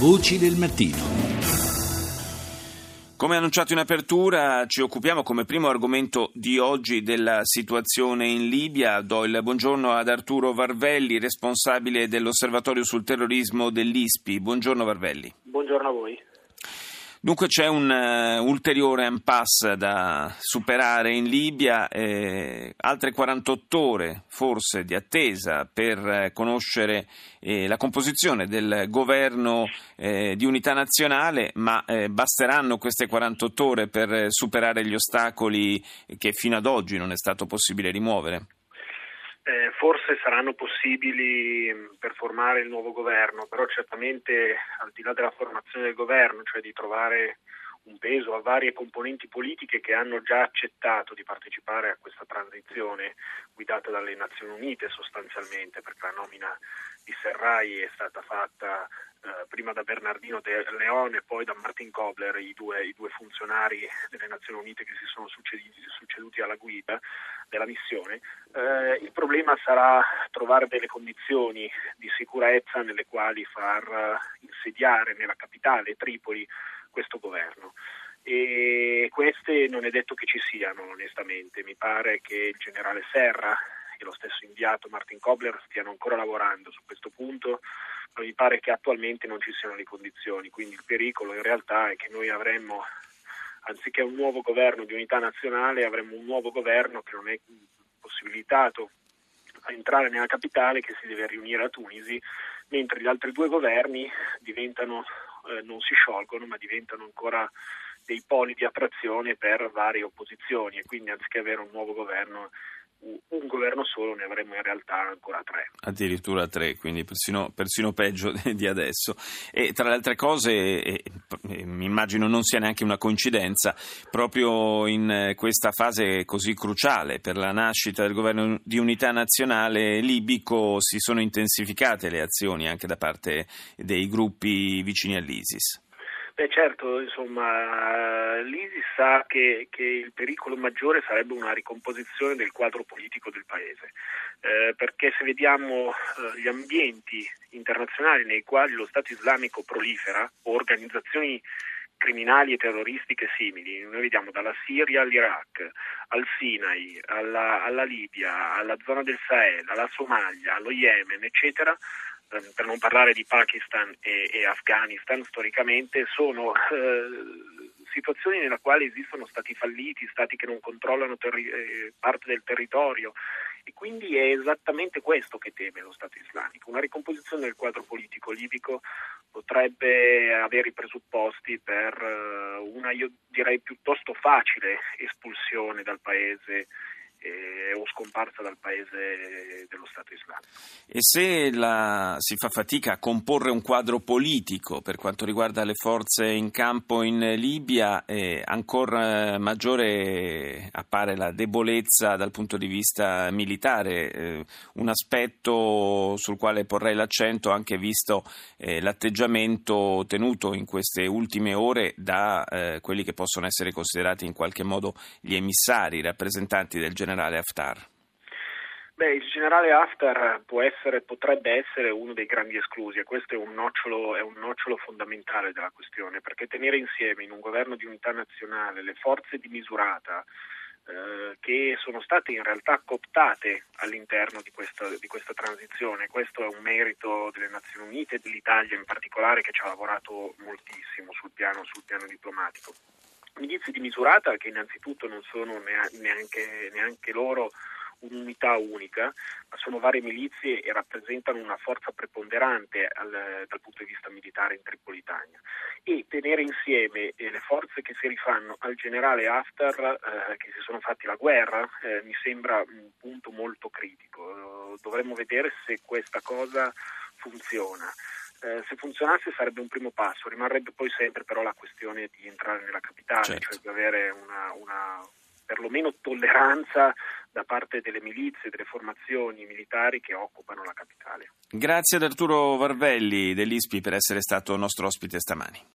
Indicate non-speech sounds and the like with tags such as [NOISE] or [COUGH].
Voci del mattino. Come annunciato in apertura, ci occupiamo come primo argomento di oggi della situazione in Libia. Do il buongiorno ad Arturo Varvelli, responsabile dell'Osservatorio sul terrorismo dell'ISPI. Buongiorno Varvelli. Buongiorno a voi. Dunque c'è un uh, ulteriore impasse da superare in Libia, eh, altre 48 ore forse di attesa per eh, conoscere eh, la composizione del governo eh, di unità nazionale, ma eh, basteranno queste 48 ore per superare gli ostacoli che fino ad oggi non è stato possibile rimuovere? Eh, forse saranno possibili mm, per formare il nuovo governo, però certamente al di là della formazione del governo, cioè di trovare un peso a varie componenti politiche che hanno già accettato di partecipare a questa transizione guidata dalle Nazioni Unite sostanzialmente, perché la nomina di Serrai è stata fatta eh, prima da Bernardino De Leone e poi da Martin Kobler, i due, i due, funzionari delle Nazioni Unite che si sono succeduti, succeduti alla guida della missione. Eh, il problema sarà trovare delle condizioni di sicurezza nelle quali far insediare nella capitale Tripoli questo governo. E queste non è detto che ci siano, onestamente. Mi pare che il generale Serra e lo stesso inviato Martin Kobler stiano ancora lavorando su questo punto, ma mi pare che attualmente non ci siano le condizioni. Quindi il pericolo in realtà è che noi avremmo anziché un nuovo governo di unità nazionale avremo un nuovo governo che non è possibilitato a entrare nella capitale che si deve riunire a Tunisi, mentre gli altri due governi diventano, eh, non si sciolgono ma diventano ancora dei poli di attrazione per varie opposizioni. E quindi anziché avere un nuovo governo un governo solo ne avremmo in realtà ancora tre. Addirittura tre, quindi persino, persino peggio [LAUGHS] di adesso. E tra le altre cose, mi immagino non sia neanche una coincidenza, proprio in questa fase così cruciale per la nascita del governo di unità nazionale libico si sono intensificate le azioni anche da parte dei gruppi vicini all'ISIS. Beh certo, insomma, l'ISIS sa che, che, il pericolo maggiore sarebbe una ricomposizione del quadro politico del paese, eh, perché se vediamo eh, gli ambienti internazionali nei quali lo Stato islamico prolifera, organizzazioni criminali e terroristiche simili, noi vediamo dalla Siria all'Iraq, al Sinai, alla, alla Libia, alla zona del Sahel, alla Somalia, allo Yemen, eccetera, Ehm, per non parlare di Pakistan e, e Afghanistan storicamente, sono eh, situazioni nella quale esistono stati falliti, stati che non controllano terri- eh, parte del territorio e quindi è esattamente questo che teme lo Stato islamico. Una ricomposizione del quadro politico libico potrebbe avere i presupposti per eh, una, io direi, piuttosto facile espulsione dal paese scomparsa dal paese dello Stato islamico. E se la, si fa fatica a comporre un quadro politico per quanto riguarda le forze in campo in Libia, eh, ancora maggiore appare la debolezza dal punto di vista militare, eh, un aspetto sul quale porrei l'accento anche visto eh, l'atteggiamento tenuto in queste ultime ore da eh, quelli che possono essere considerati in qualche modo gli emissari, i rappresentanti del generale generale Haftar? Beh, il generale Haftar essere, potrebbe essere uno dei grandi esclusi e questo è un, nocciolo, è un, nocciolo, fondamentale della questione, perché tenere insieme in un governo di unità nazionale le forze di misurata eh, che sono state in realtà cooptate all'interno di questa, di questa, transizione, questo è un merito delle Nazioni Unite e dell'Italia in particolare che ci ha lavorato moltissimo sul piano, sul piano diplomatico. Milizie di misurata che innanzitutto non sono neanche, neanche loro un'unità unica, ma sono varie milizie e rappresentano una forza preponderante al, dal punto di vista militare in Tripolitania. E tenere insieme eh, le forze che si rifanno al generale Haftar, eh, che si sono fatti la guerra, eh, mi sembra un punto molto critico. dovremmo vedere se questa cosa funziona. Eh, se funzionasse sarebbe un primo passo, rimarrebbe poi sempre però la questione di entrare nella capitale, certo. cioè di avere una, una perlomeno tolleranza da parte delle milizie, delle formazioni militari che occupano la capitale. Grazie ad Arturo Varvelli dell'ISPI per essere stato nostro ospite stamani.